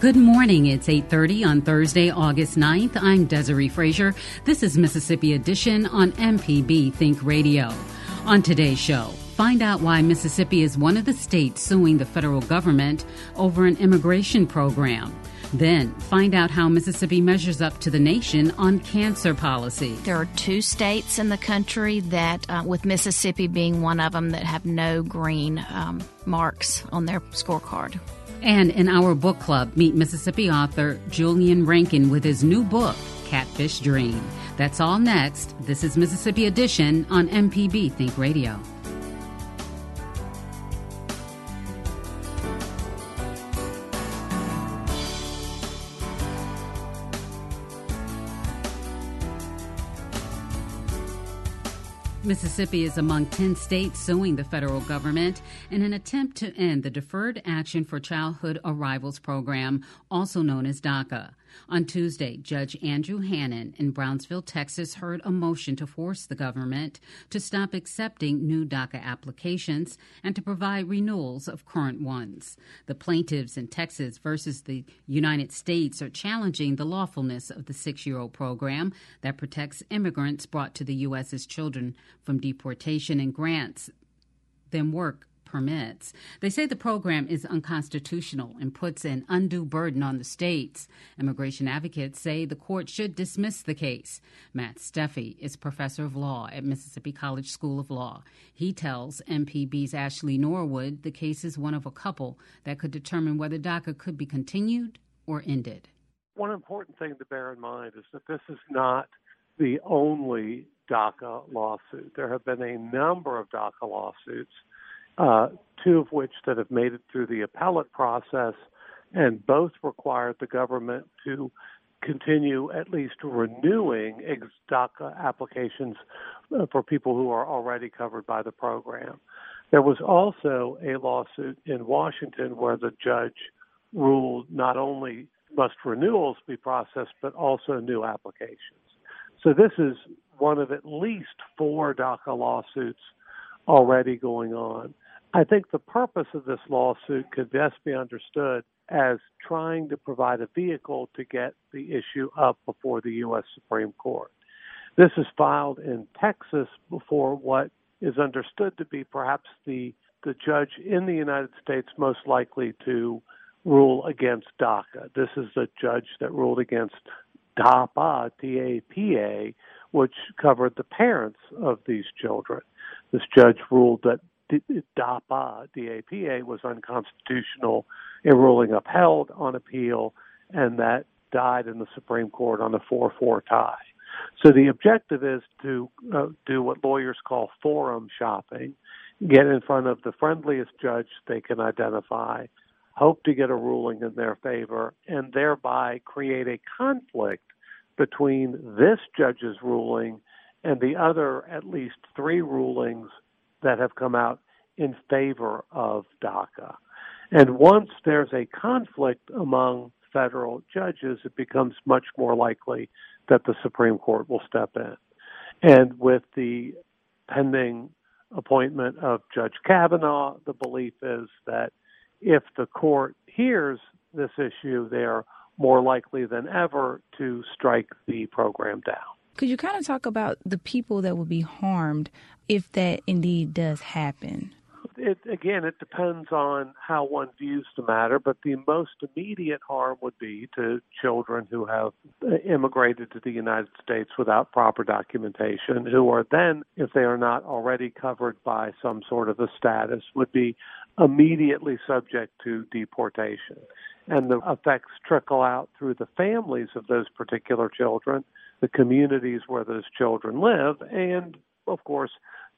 Good morning. It's 8:30 on Thursday, August 9th. I'm Desare Frazier. This is Mississippi Edition on MPB Think Radio. On today's show, find out why Mississippi is one of the states suing the federal government over an immigration program. Then, find out how Mississippi measures up to the nation on cancer policy. There are two states in the country that, uh, with Mississippi being one of them, that have no green um, marks on their scorecard. And in our book club, meet Mississippi author Julian Rankin with his new book, Catfish Dream. That's all next. This is Mississippi Edition on MPB Think Radio. Mississippi is among 10 states suing the federal government in an attempt to end the Deferred Action for Childhood Arrivals program, also known as DACA. On Tuesday, Judge Andrew Hanen in Brownsville, Texas, heard a motion to force the government to stop accepting new DACA applications and to provide renewals of current ones. The plaintiffs in Texas versus the United States are challenging the lawfulness of the six year old program that protects immigrants brought to the U.S. as children from deportation and grants them work permits. They say the program is unconstitutional and puts an undue burden on the states. Immigration advocates say the court should dismiss the case. Matt Steffey is professor of law at Mississippi College School of Law. He tells MPB's Ashley Norwood the case is one of a couple that could determine whether DACA could be continued or ended. One important thing to bear in mind is that this is not the only DACA lawsuit. There have been a number of DACA lawsuits uh, two of which that have made it through the appellate process, and both required the government to continue at least renewing DACA applications uh, for people who are already covered by the program. There was also a lawsuit in Washington where the judge ruled not only must renewals be processed, but also new applications. So this is one of at least four DACA lawsuits already going on. I think the purpose of this lawsuit could best be understood as trying to provide a vehicle to get the issue up before the U.S. Supreme Court. This is filed in Texas before what is understood to be perhaps the the judge in the United States most likely to rule against DACA. This is the judge that ruled against DAPA, D-A-P-A, which covered the parents of these children. This judge ruled that DAPA, D-A-P-A, was unconstitutional, a ruling upheld on appeal, and that died in the Supreme Court on a 4-4 tie. So the objective is to uh, do what lawyers call forum shopping, get in front of the friendliest judge they can identify, hope to get a ruling in their favor, and thereby create a conflict between this judge's ruling and the other at least three rulings that have come out in favor of DACA. And once there's a conflict among federal judges, it becomes much more likely that the Supreme Court will step in. And with the pending appointment of Judge Kavanaugh, the belief is that if the court hears this issue, they're more likely than ever to strike the program down. Could you kind of talk about the people that would be harmed if that indeed does happen? it again, it depends on how one views the matter, but the most immediate harm would be to children who have uh, immigrated to the United States without proper documentation, who are then, if they are not already covered by some sort of a status, would be immediately subject to deportation. And the effects trickle out through the families of those particular children, the communities where those children live, and of course,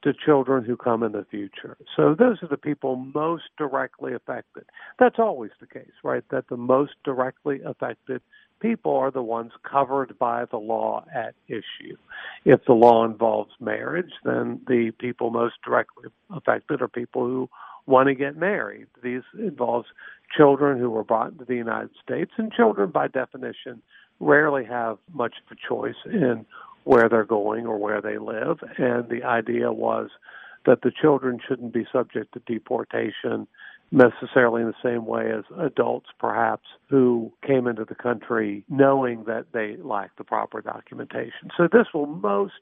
to children who come in the future. So those are the people most directly affected. That's always the case, right? That the most directly affected people are the ones covered by the law at issue. If the law involves marriage, then the people most directly affected are people who want to get married. These involves children who were brought into the United States, and children, by definition, rarely have much of a choice in where they're going or where they live. And the idea was that the children shouldn't be subject to deportation necessarily in the same way as adults, perhaps, who came into the country knowing that they lacked the proper documentation. So this will most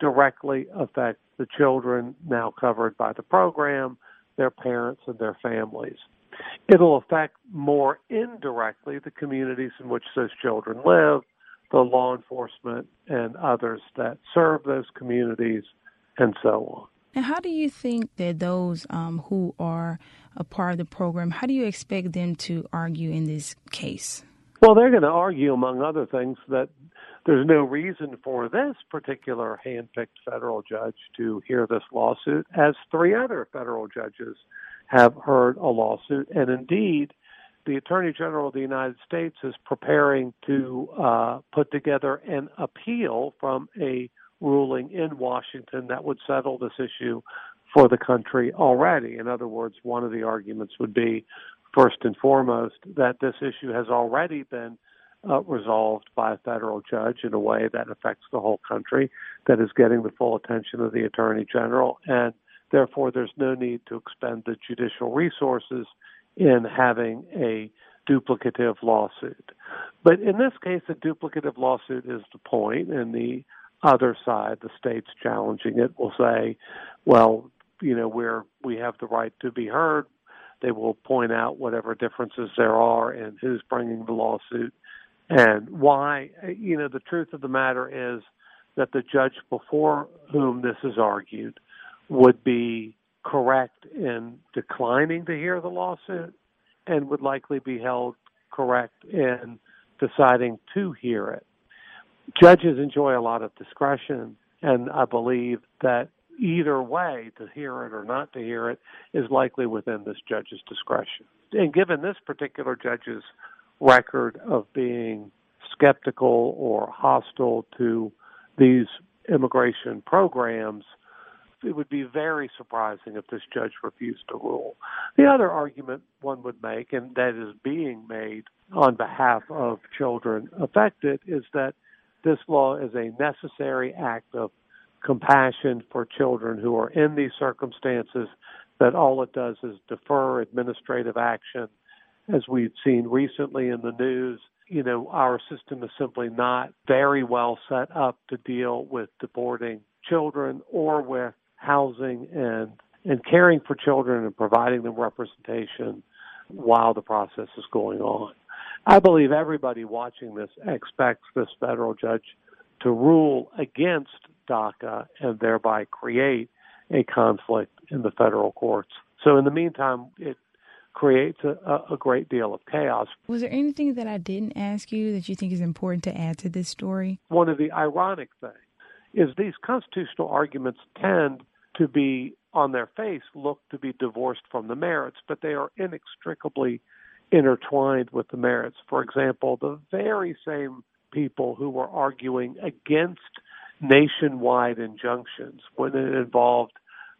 directly affect the children now covered by the program, their parents, and their families. It'll affect more indirectly the communities in which those children live, the law enforcement and others that serve those communities, and so on. And how do you think that those um, who are a part of the program, how do you expect them to argue in this case? Well, they're going to argue, among other things, that there's no reason for this particular handpicked federal judge to hear this lawsuit, as three other federal judges have heard a lawsuit. And indeed, the Attorney General of the United States is preparing to uh, put together an appeal from a ruling in Washington that would settle this issue for the country already. In other words, one of the arguments would be, first and foremost, that this issue has already been uh, resolved by a federal judge in a way that affects the whole country, that is getting the full attention of the Attorney General, and therefore there's no need to expend the judicial resources in having a duplicative lawsuit. But in this case, a duplicative lawsuit is the point, and the other side, the states challenging it, will say, well, you know, we're, we have the right to be heard. They will point out whatever differences there are and who's bringing the lawsuit and why. You know, the truth of the matter is that the judge before whom this is argued would be correct in declining to hear the lawsuit and would likely be held correct in deciding to hear it. Judges enjoy a lot of discretion, and I believe that either way, to hear it or not to hear it, is likely within this judge's discretion. And given this particular judge's record of being skeptical or hostile to these immigration programs, it would be very surprising if this judge refused to rule. The other argument one would make, and that is being made on behalf of children affected, is that this law is a necessary act of compassion for children who are in these circumstances, that all it does is defer administrative action. As we've seen recently in the news, you know, our system is simply not very well set up to deal with deporting children or with housing and and caring for children and providing them representation while the process is going on. I believe everybody watching this expects this federal judge to rule against DACA and thereby create a conflict in the federal courts. So, in the meantime, it creates a, a, great deal of chaos. Was there anything that I didn't ask you that you think is important to add to this story? One of the ironic things is these constitutional arguments tend to be on their face look to be divorced from the merits, but they are inextricably intertwined with the merits. For example, the very same people who were arguing against nationwide injunctions when it involved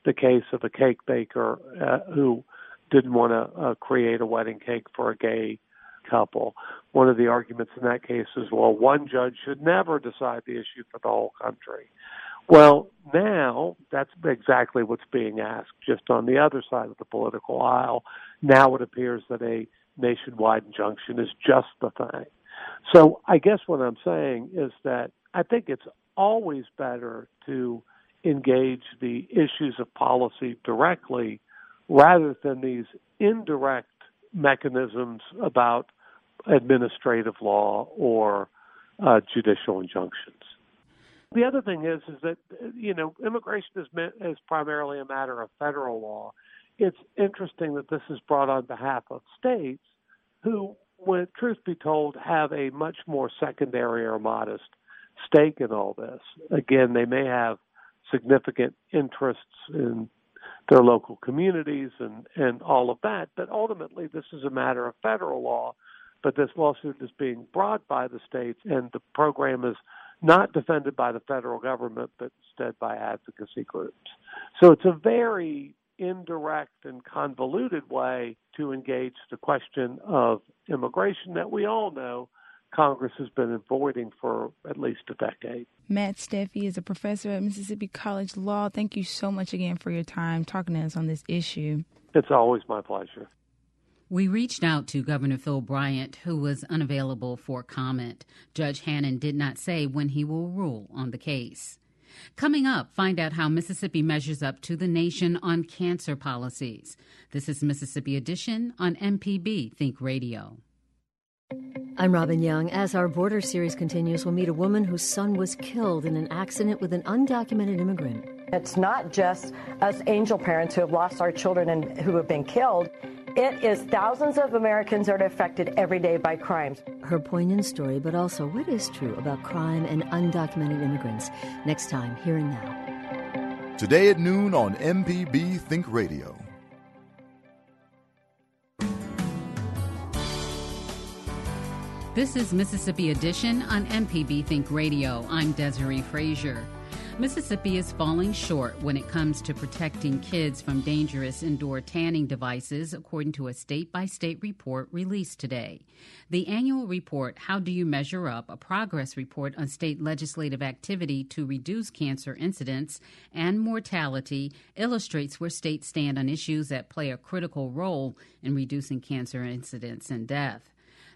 the case of a cake baker uh, who didn't want to uh, create a wedding cake for a gay couple. One of the arguments in that case is, well, one judge should never decide the issue for the whole country. Well, now that's exactly what's being asked, just on the other side of the political aisle. Now it appears that a nationwide injunction is just the thing. So I guess what I'm saying is that I think it's always better to engage the issues of policy directly rather than these indirect mechanisms about administrative law or uh, judicial injunctions. The other thing is, is that uh, you know, immigration is meant, is primarily a matter of federal law. It's interesting that this is brought on behalf of states who, when truth be told, have a much more secondary or modest stake in all this. Again, they may have significant interests in their local communities and, and all of that, but ultimately this is a matter of federal law. But this lawsuit is being brought by the states, and the program is not defended by the federal government, but instead by advocacy groups. So it's a very indirect and convoluted way to engage the question of immigration that we all know Congress has been avoiding for at least a decade. Matt Steffey is a professor at Mississippi College Law. Thank you so much again for your time talking to us on this issue. It's always my pleasure. We reached out to Governor Phil Bryant, who was unavailable for comment. Judge Hanen did not say when he will rule on the case. Coming up, find out how Mississippi measures up to the nation on cancer policies. This is Mississippi Edition on MPB Think Radio. I'm Robin Young. As our border series continues, we'll meet a woman whose son was killed in an accident with an undocumented immigrant. It's not just us angel parents who have lost our children and who have been killed. It is thousands of Americans are affected every day by crimes. Her poignant story, but also what is true about crime and undocumented immigrants. Next time, here and now. Today at noon on MPB Think Radio. This is Mississippi Edition on MPB Think Radio. I'm Desare Frazier. Mississippi is falling short when it comes to protecting kids from dangerous indoor tanning devices, according to a state by state report released today. The annual report, How Do You Measure Up? a progress report on state legislative activity to reduce cancer incidence and mortality, illustrates where states stand on issues that play a critical role in reducing cancer incidence and death.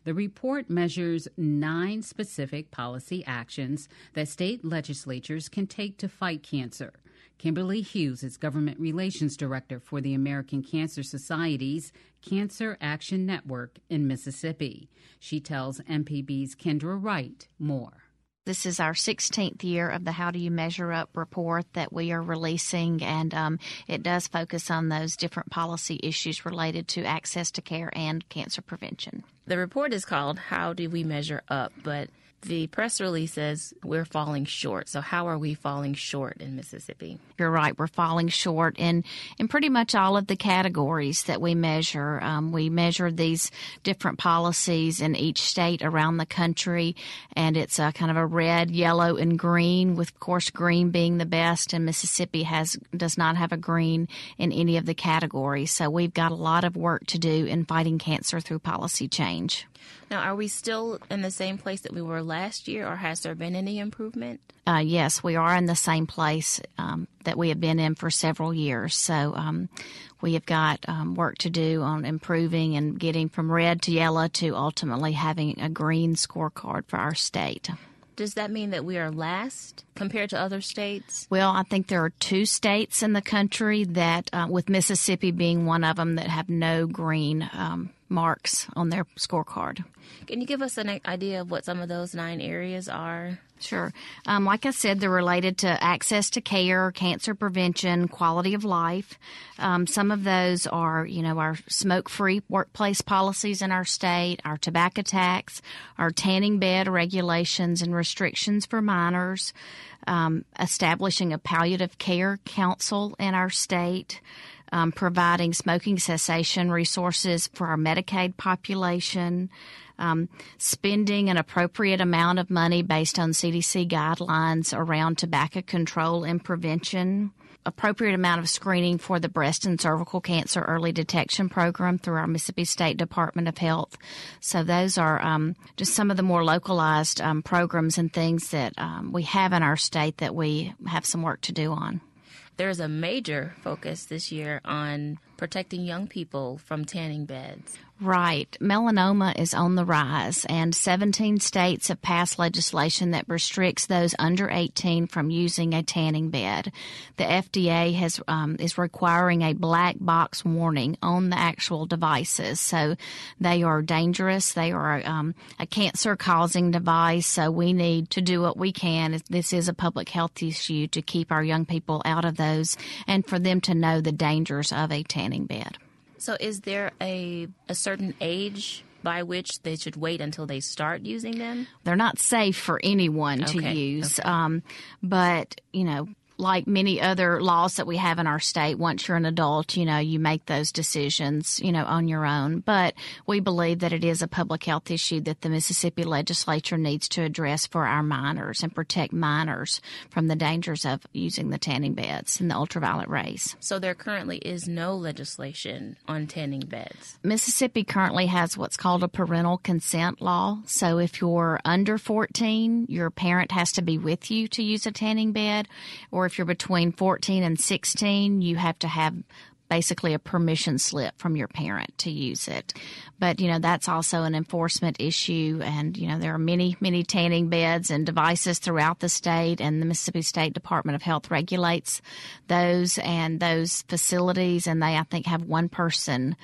The report measures nine specific policy actions that state legislatures can take to fight cancer. Kimberly Hughes is Government Relations Director for the American Cancer Society's Cancer Action Network in Mississippi. She tells MPB's Kendra Wright more. This is our 16th year of the How Do You Measure Up report that we are releasing, and um, it does focus on those different policy issues related to access to care and cancer prevention. The report is called How Do We Measure Up, but the press release says we're falling short. So how are we falling short in Mississippi? You're right. We're falling short in in pretty much all of the categories that we measure. Um, we measure these different policies in each state around the country, and it's a kind of a red, yellow, and green. With of course green being the best, and Mississippi has does not have a green in any of the categories. So we've got a lot of work to do in fighting cancer through policy change. Now, are we still in the same place that we were last year, or has there been any improvement? Uh, yes, we are in the same place um, that we have been in for several years. So um, we have got um, work to do on improving and getting from red to yellow to ultimately having a green scorecard for our state. Does that mean that we are last compared to other states? Well, I think there are two states in the country that, uh, with Mississippi being one of them, that have no green um, marks on their scorecard. Can you give us an idea of what some of those nine areas are? Sure. Um, like I said, they're related to access to care, cancer prevention, quality of life. Um, some of those are, you know, our smoke free workplace policies in our state, our tobacco tax, our tanning bed regulations and restrictions for minors, um, establishing a palliative care council in our state um, providing smoking cessation resources for our Medicaid population, um, spending an appropriate amount of money based on CDC guidelines around tobacco control and prevention, appropriate amount of screening for the breast and cervical cancer early detection program through our Mississippi State Department of Health. So those are um, just some of the more localized um, programs and things that um, we have in our state that we have some work to do on there's a major focus this year on protecting young people from tanning beds. Right. Melanoma is on the rise, and 17 states have passed legislation that restricts those under 18 from using a tanning bed. The FDA has um, is requiring a black box warning on the actual devices, so they are dangerous. They are um, a cancer-causing device, so we need to do what we can. This is a public health issue to keep our young people out of those, and for them to know the dangers of a tanning bed. So, is there a a certain age by which they should wait until they start using them? They're not safe for anyone to use, okay. um, but you know. Like many other laws that we have in our state, once you're an adult, you know, you make those decisions, you know, on your own. But we believe that it is a public health issue that the Mississippi legislature needs to address for our minors and protect minors from the dangers of using the tanning beds and the ultraviolet rays. So, there currently is no legislation on tanning beds. Mississippi currently has what's called a parental consent law. So if you're under 14, your parent has to be with you to use a tanning bed. Or if you're between 14 and 16, you have to have basically a permission slip from your parent to use it. But, you know, that's also an enforcement issue. And, you know, there are many, many tanning beds and devices throughout the state, and the Mississippi State Department of Health regulates those and those facilities. And they, I think, have one person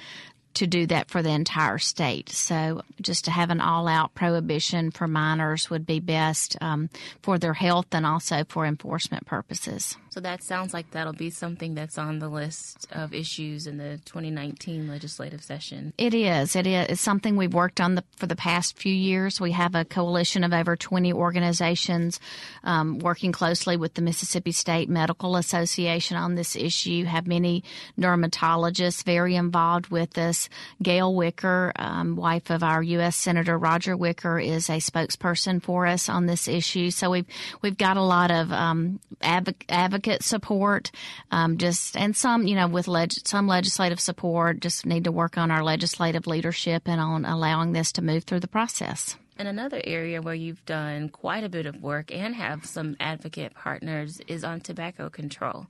to do that for the entire state. So just to have an all out prohibition for minors would be best um, for their health and also for enforcement purposes. So, that sounds like that'll be something that's on the list of issues in the 2019 legislative session. It is. It is. It's something we've worked on the, for the past few years. We have a coalition of over 20 organizations um, working closely with the Mississippi State Medical Association on this issue. Have many dermatologists very involved with this. Gayle Wicker, um, wife of our U.S. Senator Roger Wicker, is a spokesperson for us on this issue. So we've we've got a lot of um, advoc- advocate support, um, just and some you know with leg- some legislative support. Just need to work on our legislative leadership and on allowing this to move through the process. And another area where you've done quite a bit of work and have some advocate partners is on tobacco control.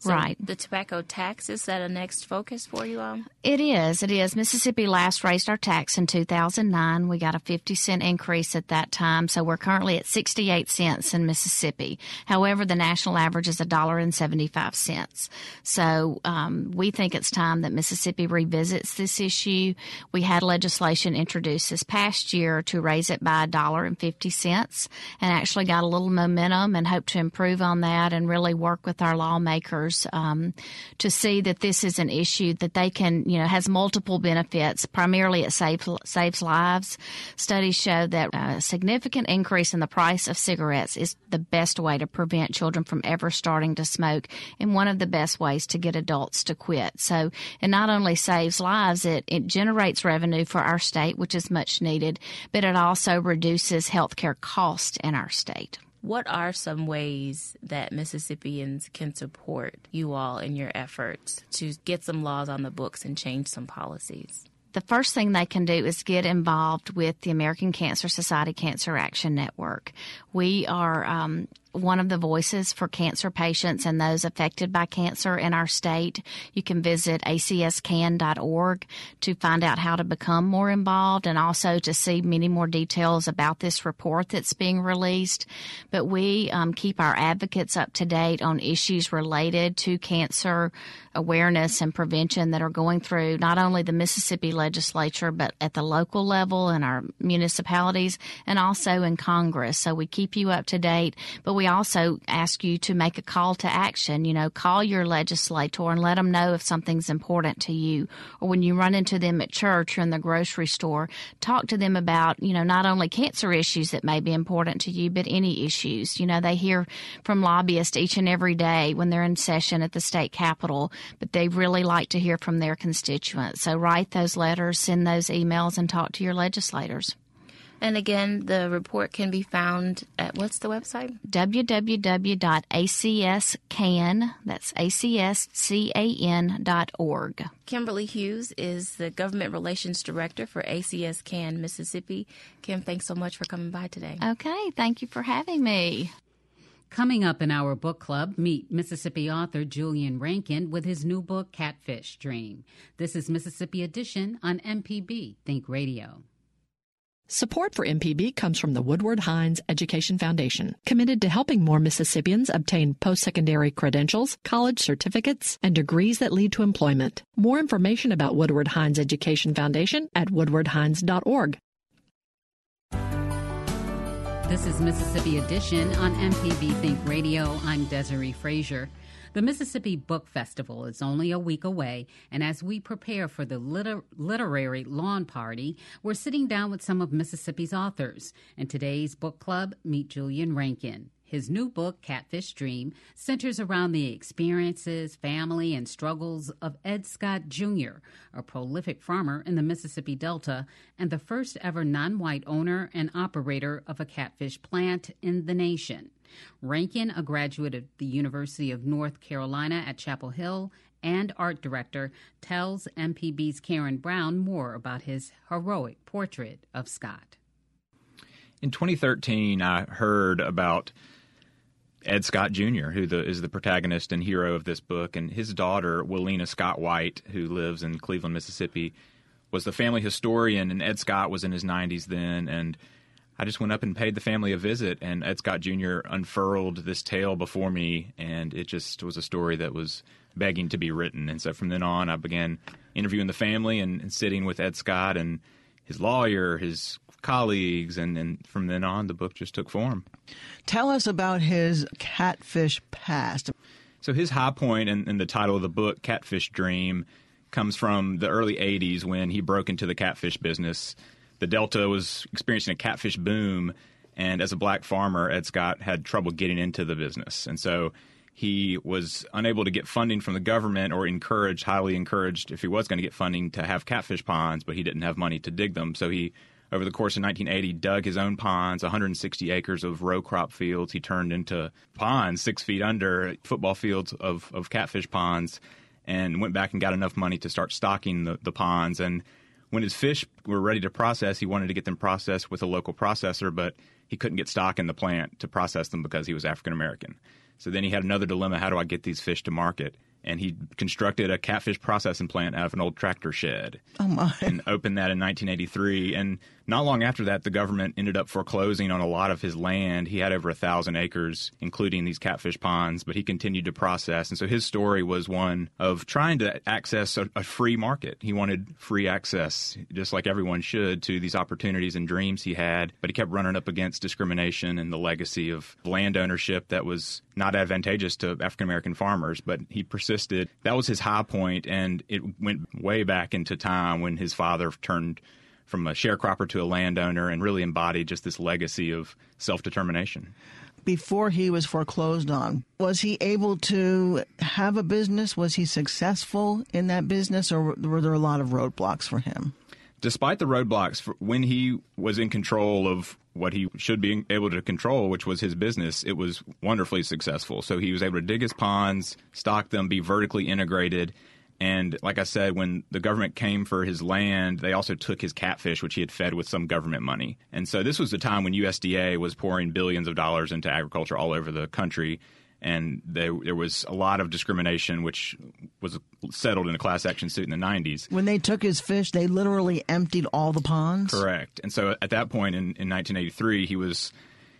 So Right. The tobacco tax is that a next focus for you all? It is. It is. Mississippi last raised our tax in 2009. We got a 50 cent increase at that time. So we're currently at 68 cents in Mississippi. However, the national average is a dollar and 75 cents. So um, we think it's time that Mississippi revisits this issue. We had legislation introduced this past year to raise it by a dollar and 50 cents and actually got a little momentum and hope to improve on that and really work with our lawmakers um, to see that this is an issue that they can, you know, has multiple benefits. Primarily, it saves saves lives. Studies show that a significant increase in the price of cigarettes is the best way to prevent children from ever starting to smoke, and one of the best ways to get adults to quit. So, it not only saves lives, it it generates revenue for our state, which is much needed, but it also reduces healthcare costs in our state. What are some ways that Mississippians can support you all in your efforts to get some laws on the books and change some policies? the first thing they can do is get involved with the American Cancer Society Cancer Action Network. We are um, one of the voices for cancer patients and those affected by cancer in our state. You can visit acscan.org to find out how to become more involved and also to see many more details about this report that's being released. But we um, keep our advocates up to date on issues related to cancer awareness and prevention that are going through not only the Mississippi legislature, but at the local level in our municipalities and also in Congress. So we keep you up to date, but we also ask you to make a call to action. You know, call your legislator and let them know if something's important to you. Or when you run into them at church or in the grocery store, talk to them about, you know, not only cancer issues that may be important to you, but any issues. You know, they hear from lobbyists each and every day when they're in session at the state capitol, but they really like to hear from their constituents. So write those letters, send those emails, and talk to your legislators. And again, the report can be found at what's the website? www.acscan, that's A-C-S-C-A-N dot org. Kimberly Hughes is the Government Relations Director for ACS Can Mississippi. Kim, thanks so much for coming by today. Okay, thank you for having me. Coming up in our book club, meet Mississippi author Julian Rankin with his new book, Catfish Dream. This is Mississippi Edition on MPB Think Radio. Support for MPB comes from the Woodward Hines Education Foundation, committed to helping more Mississippians obtain post secondary credentials, college certificates, and degrees that lead to employment. More information about Woodward Hines Education Foundation at woodwardhines.org. This is Mississippi Edition on MPB Think Radio. I'm Desare Frazier. The Mississippi Book Festival is only a week away, and as we prepare for the liter- literary lawn party, we're sitting down with some of Mississippi's authors. In today's book club, meet Julian Rankin. His new book, Catfish Dream, centers around the experiences, family, and struggles of Ed Scott Jr., a prolific farmer in the Mississippi Delta and the first ever non white owner and operator of a catfish plant in the nation. Rankin, a graduate of the University of North Carolina at Chapel Hill and art director, tells MPB's Karen Brown more about his heroic portrait of Scott. In 2013, I heard about Ed Scott Jr., who the, is the protagonist and hero of this book, and his daughter, Willena Scott White, who lives in Cleveland, Mississippi, was the family historian, and Ed Scott was in his 90s then, and I just went up and paid the family a visit, and Ed Scott Jr. unfurled this tale before me, and it just was a story that was begging to be written. And so from then on, I began interviewing the family and, and sitting with Ed Scott and his lawyer, his colleagues, and, and from then on, the book just took form. Tell us about his catfish past. So his high point in, in the title of the book, Catfish Dream, comes from the early 80s when he broke into the catfish business. The Delta was experiencing a catfish boom, and as a black farmer, Ed Scott had trouble getting into the business. And so he was unable to get funding from the government or encouraged, highly encouraged, if he was going to get funding to have catfish ponds, but he didn't have money to dig them. So he over the course of 1980, dug his own ponds, 160 acres of row crop fields. He turned into ponds six feet under, football fields of, of catfish ponds, and went back and got enough money to start stocking the, the ponds. And when his fish were ready to process, he wanted to get them processed with a local processor, but he couldn't get stock in the plant to process them because he was African American. So then he had another dilemma how do I get these fish to market? And he constructed a catfish processing plant out of an old tractor shed. Oh my! And opened that in 1983. And not long after that, the government ended up foreclosing on a lot of his land. He had over a thousand acres, including these catfish ponds, but he continued to process. And so his story was one of trying to access a, a free market. He wanted free access, just like everyone should, to these opportunities and dreams he had. But he kept running up against discrimination and the legacy of land ownership that was not advantageous to African American farmers. But he persisted. That was his high point, and it went way back into time when his father turned from a sharecropper to a landowner and really embodied just this legacy of self determination. Before he was foreclosed on, was he able to have a business? Was he successful in that business, or were there a lot of roadblocks for him? Despite the roadblocks, when he was in control of what he should be able to control, which was his business, it was wonderfully successful. So he was able to dig his ponds, stock them, be vertically integrated, and like I said, when the government came for his land, they also took his catfish, which he had fed with some government money. And so this was the time when USDA was pouring billions of dollars into agriculture all over the country. And there, there was a lot of discrimination, which was settled in a class action suit in the 90s. When they took his fish, they literally emptied all the ponds? Correct. And so at that point in, in 1983, he was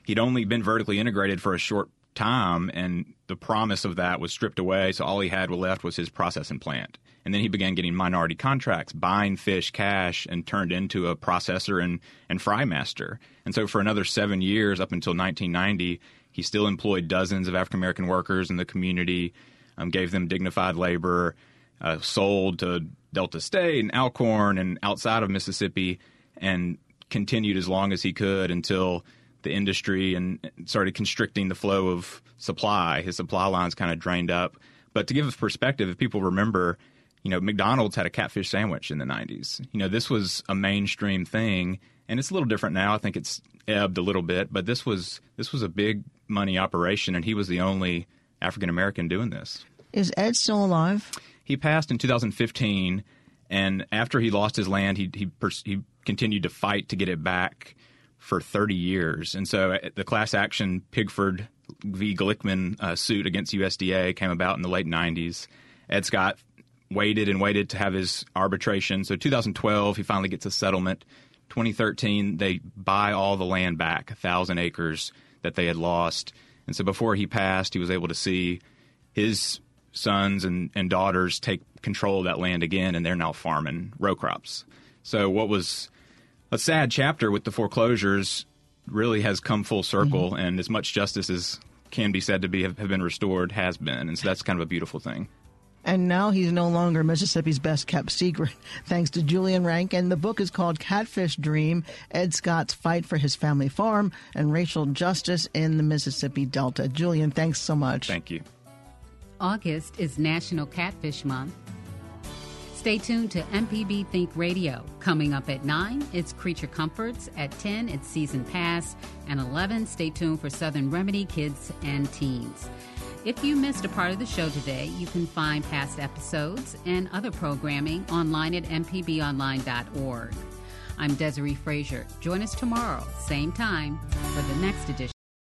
he'd only been vertically integrated for a short time, and the promise of that was stripped away. So all he had left was his processing plant. And then he began getting minority contracts, buying fish cash, and turned into a processor and, and fry master. And so for another seven years, up until 1990, he still employed dozens of African American workers in the community, um, gave them dignified labor, uh, sold to Delta State and Alcorn and outside of Mississippi, and continued as long as he could until the industry and started constricting the flow of supply. His supply lines kind of drained up. But to give perspective, if people remember, you know, McDonald's had a catfish sandwich in the 90s. You know, this was a mainstream thing, and it's a little different now. I think it's ebbed a little bit, but this was this was a big money operation, and he was the only African American doing this. Is Ed still alive? He passed in 2015, and after he lost his land, he he, pers- he continued to fight to get it back for 30 years. And so uh, the class action Pigford v. Glickman uh, suit against USDA came about in the late 90s. Ed Scott waited and waited to have his arbitration. So 2012, he finally gets a settlement. 2013, they buy all the land back, a thousand acres that they had lost. And so before he passed, he was able to see his sons and, and daughters take control of that land again, and they're now farming row crops. So what was a sad chapter with the foreclosures really has come full circle, mm-hmm. and as much justice as can be said to be have, have been restored has been, and so that's kind of a beautiful thing. And now he's no longer Mississippi's best kept secret, thanks to Julian Rank. And the book is called Catfish Dream Ed Scott's Fight for His Family Farm and Racial Justice in the Mississippi Delta. Julian, thanks so much. Thank you. August is National Catfish Month. Stay tuned to MPB Think Radio. Coming up at 9, it's Creature Comforts. At 10, it's Season Pass. And 11, stay tuned for Southern Remedy Kids and Teens. If you missed a part of the show today, you can find past episodes and other programming online at mpbonline.org. I'm Desare Frazier. Join us tomorrow, same time, for the next edition.